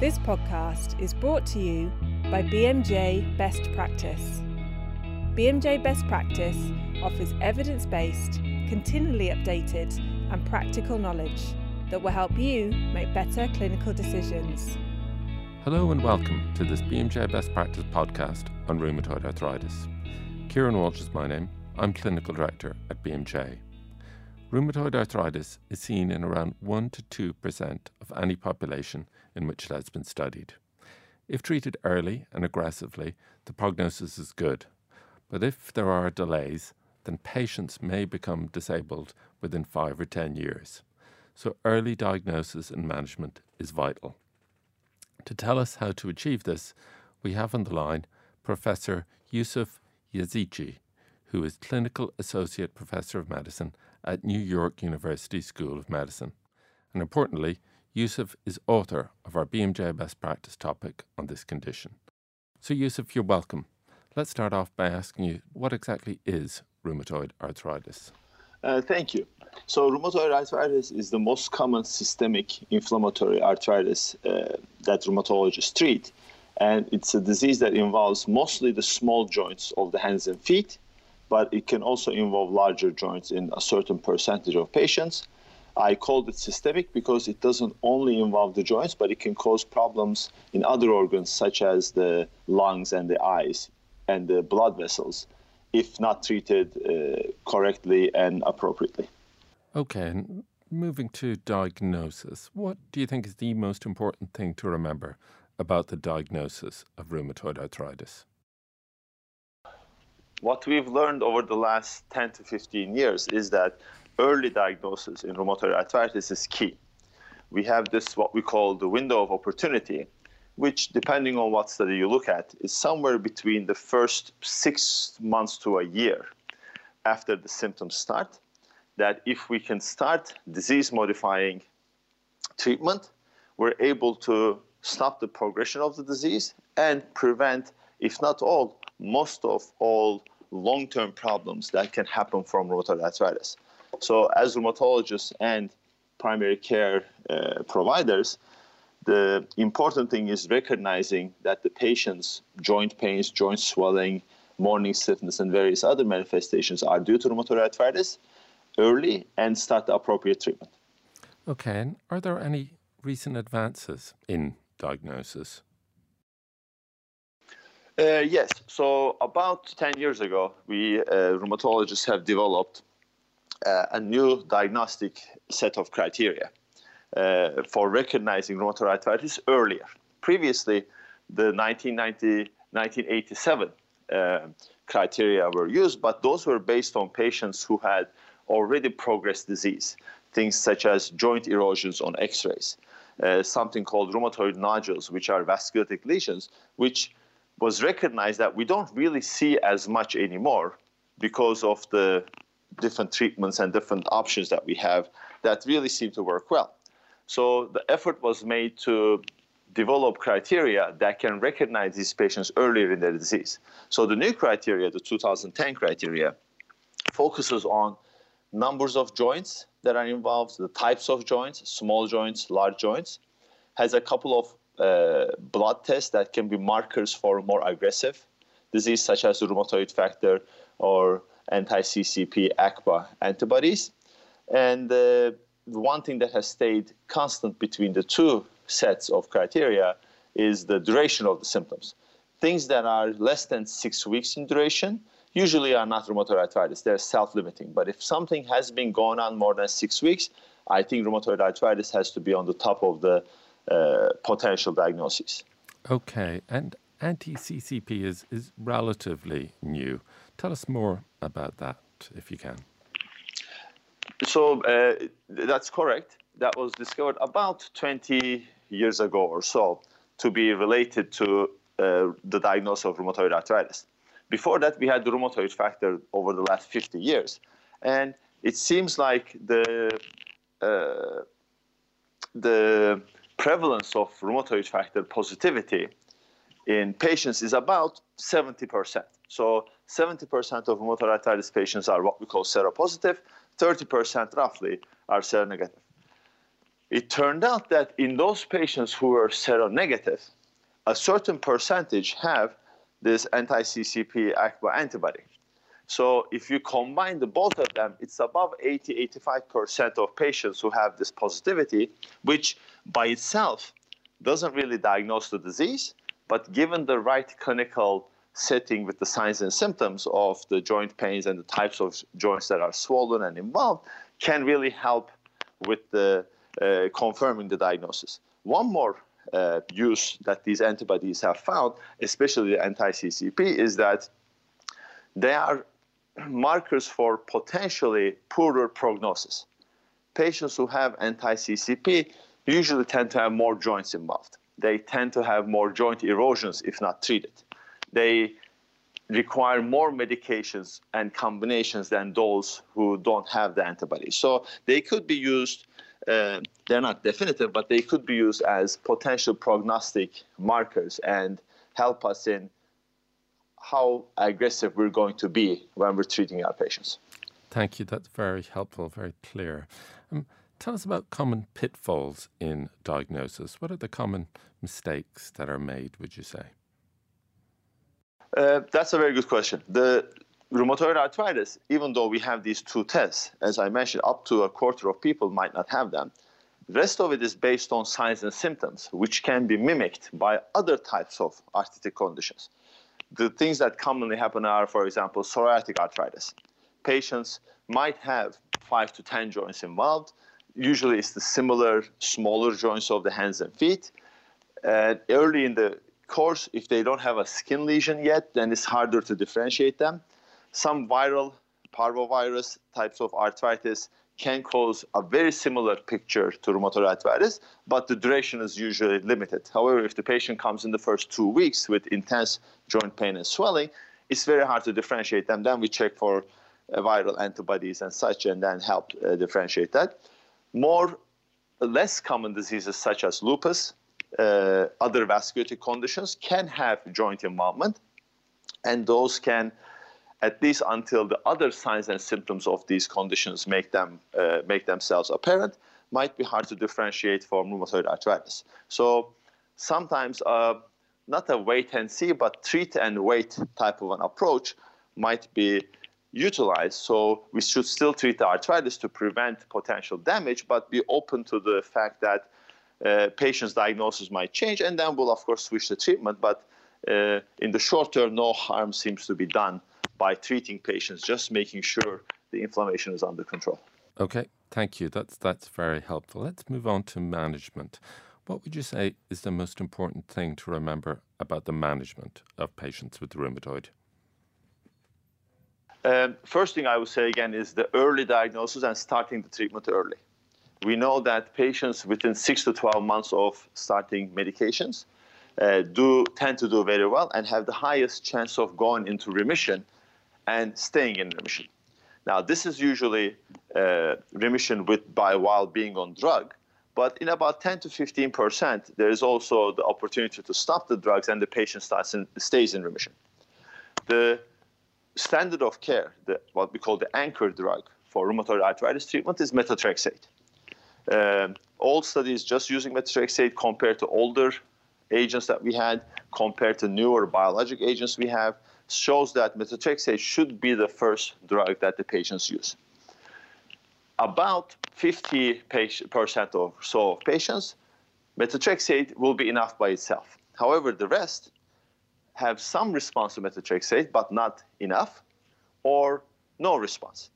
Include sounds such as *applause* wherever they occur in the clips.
This podcast is brought to you by BMJ Best Practice. BMJ Best Practice offers evidence based, continually updated, and practical knowledge that will help you make better clinical decisions. Hello and welcome to this BMJ Best Practice podcast on rheumatoid arthritis. Kieran Walsh is my name. I'm Clinical Director at BMJ. Rheumatoid arthritis is seen in around 1 to 2% of any population in which it has been studied. If treated early and aggressively, the prognosis is good. But if there are delays, then patients may become disabled within 5 or 10 years. So early diagnosis and management is vital. To tell us how to achieve this, we have on the line Professor Yusuf Yazici, who is Clinical Associate Professor of Medicine at New York University School of Medicine. And importantly, Yusuf is author of our BMJ best practice topic on this condition. So, Yusuf, you're welcome. Let's start off by asking you what exactly is rheumatoid arthritis? Uh, thank you. So, rheumatoid arthritis is the most common systemic inflammatory arthritis uh, that rheumatologists treat. And it's a disease that involves mostly the small joints of the hands and feet but it can also involve larger joints in a certain percentage of patients. I called it systemic because it doesn't only involve the joints, but it can cause problems in other organs such as the lungs and the eyes and the blood vessels if not treated uh, correctly and appropriately. Okay, and moving to diagnosis, what do you think is the most important thing to remember about the diagnosis of rheumatoid arthritis? What we've learned over the last 10 to 15 years is that early diagnosis in rheumatoid arthritis is key. We have this, what we call the window of opportunity, which, depending on what study you look at, is somewhere between the first six months to a year after the symptoms start. That if we can start disease modifying treatment, we're able to stop the progression of the disease and prevent, if not all, most of all long-term problems that can happen from rheumatoid arthritis. So as rheumatologists and primary care uh, providers, the important thing is recognizing that the patient's joint pains, joint swelling, morning stiffness, and various other manifestations are due to rheumatoid arthritis early and start the appropriate treatment. Okay, and are there any recent advances in diagnosis? Uh, yes. So about 10 years ago, we uh, rheumatologists have developed uh, a new diagnostic set of criteria uh, for recognizing rheumatoid arthritis earlier. Previously, the 1990, 1987 uh, criteria were used, but those were based on patients who had already progressed disease, things such as joint erosions on x-rays, uh, something called rheumatoid nodules, which are vasculitic lesions, which was recognized that we don't really see as much anymore because of the different treatments and different options that we have that really seem to work well. So the effort was made to develop criteria that can recognize these patients earlier in their disease. So the new criteria, the 2010 criteria, focuses on numbers of joints that are involved, the types of joints, small joints, large joints, has a couple of uh, blood tests that can be markers for more aggressive disease, such as rheumatoid factor or anti-CCP ACPA antibodies. And uh, one thing that has stayed constant between the two sets of criteria is the duration of the symptoms. Things that are less than six weeks in duration usually are not rheumatoid arthritis. They're self-limiting. But if something has been going on more than six weeks, I think rheumatoid arthritis has to be on the top of the potential diagnoses. Okay, and anti-CCP is, is relatively new. Tell us more about that, if you can. So uh, that's correct. That was discovered about 20 years ago or so to be related to uh, the diagnosis of rheumatoid arthritis. Before that, we had the rheumatoid factor over the last 50 years. And it seems like the, uh, the prevalence of rheumatoid factor positivity in patients is about 70%. So 70% of rheumatoid arthritis patients are what we call seropositive, 30% roughly are seronegative. it turned out that in those patients who were seronegative, a certain percentage have this anti-CCP ACPA antibody. So if you combine the both of them, it's above 80, 85% of patients who have this positivity, which by itself doesn't really diagnose the disease, but given the right clinical setting with the signs and symptoms of the joint pains and the types of joints that are swollen and involved, can really help with the uh, confirming the diagnosis. One more uh, use that these antibodies have found, especially the anti-CCP, is that they are markers for potentially poorer prognosis. Patients who have anti-CCP usually tend to have more joints involved. They tend to have more joint erosions if not treated. They require more medications and combinations than those who don't have the antibodies. So they could be used, uh, they're not definitive, but they could be used as potential prognostic markers and help us in how aggressive we're going to be when we're treating our patients. Thank you. That's very helpful, very clear. Um, tell us about common pitfalls in diagnosis. What are the common mistakes that are made, would you say? Uh, that's a very good question. The rheumatoid arthritis, even though we have these two tests, as I mentioned, up to a quarter of people might not have them. The rest of it is based on signs and symptoms, which can be mimicked by other types of arthritic conditions. The things that commonly happen are, for example, psoriatic arthritis. Patients might have five to 10 joints involved. Usually it's the similar, smaller joints of the hands and feet. Uh, early in the course, if they don't have a skin lesion yet, then it's harder to differentiate them. Some viral parvovirus types of arthritis can cause a very similar picture to rheumatoid arthritis, but the duration is usually limited. However, if the patient comes in the first two weeks with intense joint pain and swelling, it's very hard to differentiate them. Then we check for uh, viral antibodies and such, and then help uh, differentiate that. More, less common diseases such as lupus, uh, other vasculitic conditions can have joint involvement, and those can, at least until the other signs and symptoms of these conditions make them uh, make themselves apparent, might be hard to differentiate from rheumatoid arthritis. So sometimes, uh, not a wait and see, but treat and wait type of an approach might be utilized. So we should still treat the arthritis to prevent potential damage, but be open to the fact that uh, patient's diagnosis might change, and then we'll of course switch the treatment. But uh, in the short term, no harm seems to be done by treating patients, just making sure the inflammation is under control. Okay, thank you. That's that's very helpful. Let's move on to management. What would you say is the most important thing to remember about the management of patients with rheumatoid? Um, first thing I would say again is the early diagnosis and starting the treatment early we know that patients within six to 12 months of starting medications uh, do tend to do very well and have the highest chance of going into remission and staying in remission. Now, this is usually uh, remission with by while being on drug, but in about 10 to 15 percent, there is also the opportunity to stop the drugs and the patient starts in, stays in remission. The standard of care, the, what we call the anchor drug for rheumatoid arthritis treatment, is methotrexate. Um, old studies just using methotrexate compared to older agents that we had, compared to newer biologic agents we have, shows that methotrexate should be the first drug that the patients use. About 50% or so of patients, methotrexate will be enough by itself. However, the rest have some response to methotrexate, but not enough, or no response.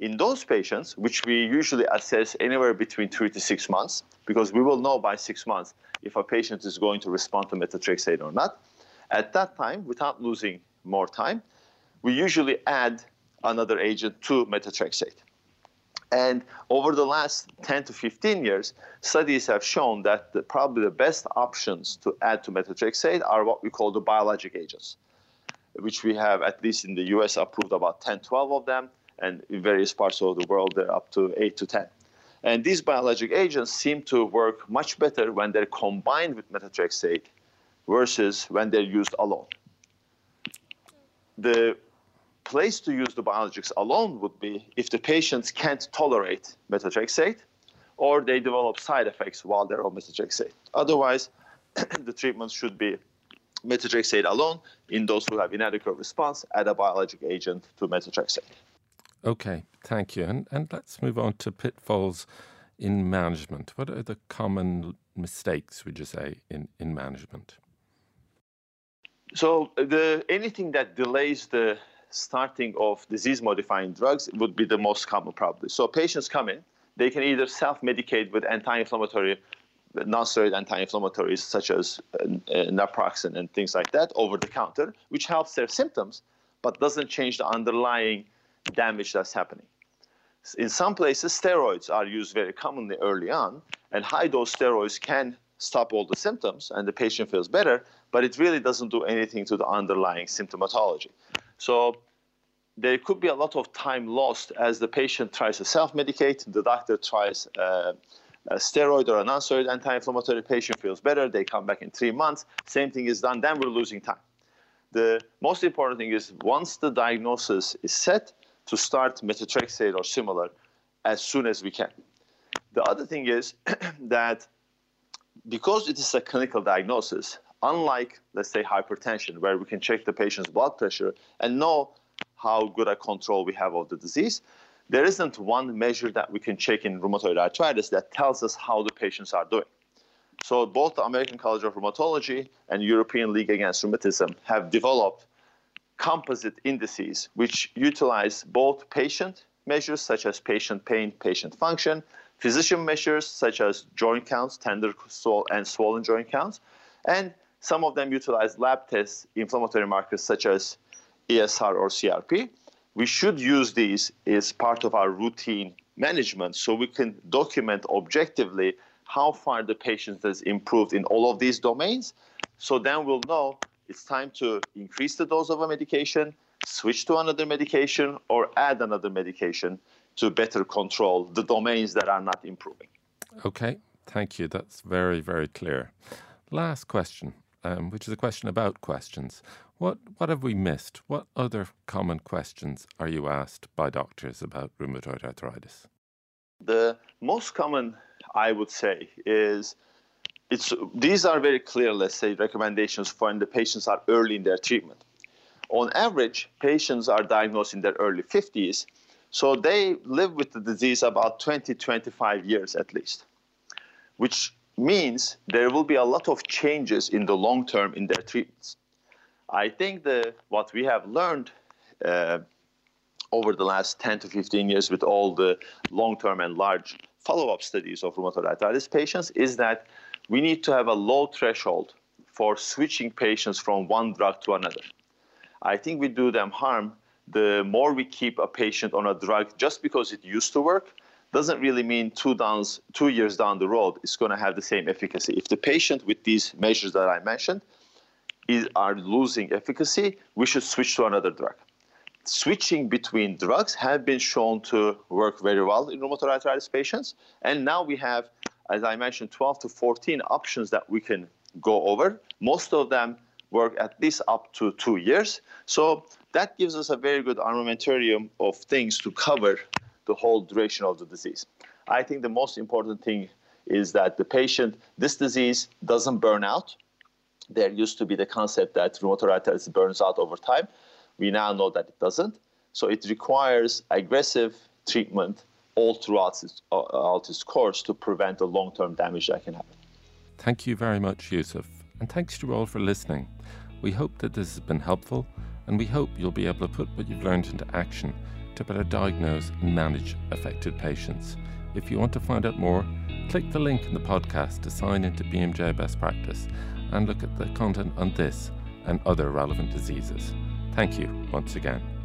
In those patients, which we usually assess anywhere between three to six months, because we will know by six months if a patient is going to respond to methotrexate or not, at that time, without losing more time, we usually add another agent to methotrexate. And over the last 10 to 15 years, studies have shown that the, probably the best options to add to methotrexate are what we call the biologic agents, which we have, at least in the US, approved about 10, 12 of them and in various parts of the world, they're up to 8 to 10. And these biologic agents seem to work much better when they're combined with methotrexate versus when they're used alone. The place to use the biologics alone would be if the patients can't tolerate methotrexate or they develop side effects while they're on methotrexate. Otherwise, *clears throat* the treatment should be methotrexate alone in those who have inadequate response, add a biologic agent to methotrexate. Okay, thank you. And, and let's move on to pitfalls in management. What are the common mistakes, would you say, in, in management? So the anything that delays the starting of disease-modifying drugs would be the most common probably. So patients come in, they can either self-medicate with anti-inflammatory, non-steroid anti-inflammatories such as uh, naproxen and things like that over the counter, which helps their symptoms, but doesn't change the underlying damage that's happening. In some places, steroids are used very commonly early on, and high-dose steroids can stop all the symptoms and the patient feels better, but it really doesn't do anything to the underlying symptomatology. So there could be a lot of time lost as the patient tries to self-medicate, the doctor tries uh, a steroid or a non-steroid anti-inflammatory, patient feels better, they come back in three months, same thing is done, then we're losing time. The most important thing is once the diagnosis is set, to start methotrexate or similar as soon as we can. The other thing is *clears throat* that because it is a clinical diagnosis, unlike, let's say, hypertension, where we can check the patient's blood pressure and know how good a control we have of the disease, there isn't one measure that we can check in rheumatoid arthritis that tells us how the patients are doing. So both the American College of Rheumatology and European League Against Rheumatism have developed composite indices which utilize both patient measures such as patient pain, patient function, physician measures such as joint counts, tender and swollen joint counts, and some of them utilize lab tests, inflammatory markers such as ESR or CRP. We should use these as part of our routine management so we can document objectively how far the patient has improved in all of these domains. So then we'll know it's time to increase the dose of a medication, switch to another medication, or add another medication to better control the domains that are not improving. Okay, thank you. That's very, very clear. Last question, um, which is a question about questions. What, what have we missed? What other common questions are you asked by doctors about rheumatoid arthritis? The most common, I would say, is it's, these are very clear, let's say, recommendations for when the patients are early in their treatment. On average, patients are diagnosed in their early 50s so they live with the disease about 20, 25 years at least, which means there will be a lot of changes in the long term in their treatments. I think the, what we have learned uh, over the last 10 to 15 years with all the long-term and large follow-up studies of rheumatoid arthritis patients is that we need to have a low threshold for switching patients from one drug to another. I think we do them harm the more we keep a patient on a drug just because it used to work doesn't really mean two, two years down the road it's going to have the same efficacy. If the patient with these measures that I mentioned is, are losing efficacy, we should switch to another drug. Switching between drugs have been shown to work very well in rheumatoid arthritis patients. And now we have, as I mentioned, 12 to 14 options that we can go over. Most of them work at least up to two years. So that gives us a very good armamentarium of things to cover the whole duration of the disease. I think the most important thing is that the patient, this disease doesn't burn out. There used to be the concept that rheumatoid arthritis burns out over time. We now know that it doesn't. So it requires aggressive treatment all throughout its, uh, its course to prevent the long-term damage that can happen. Thank you very much, Yusuf. And thanks to all for listening. We hope that this has been helpful and we hope you'll be able to put what you've learned into action to better diagnose and manage affected patients. If you want to find out more, click the link in the podcast to sign into BMJ Best Practice and look at the content on this and other relevant diseases. Thank you once again.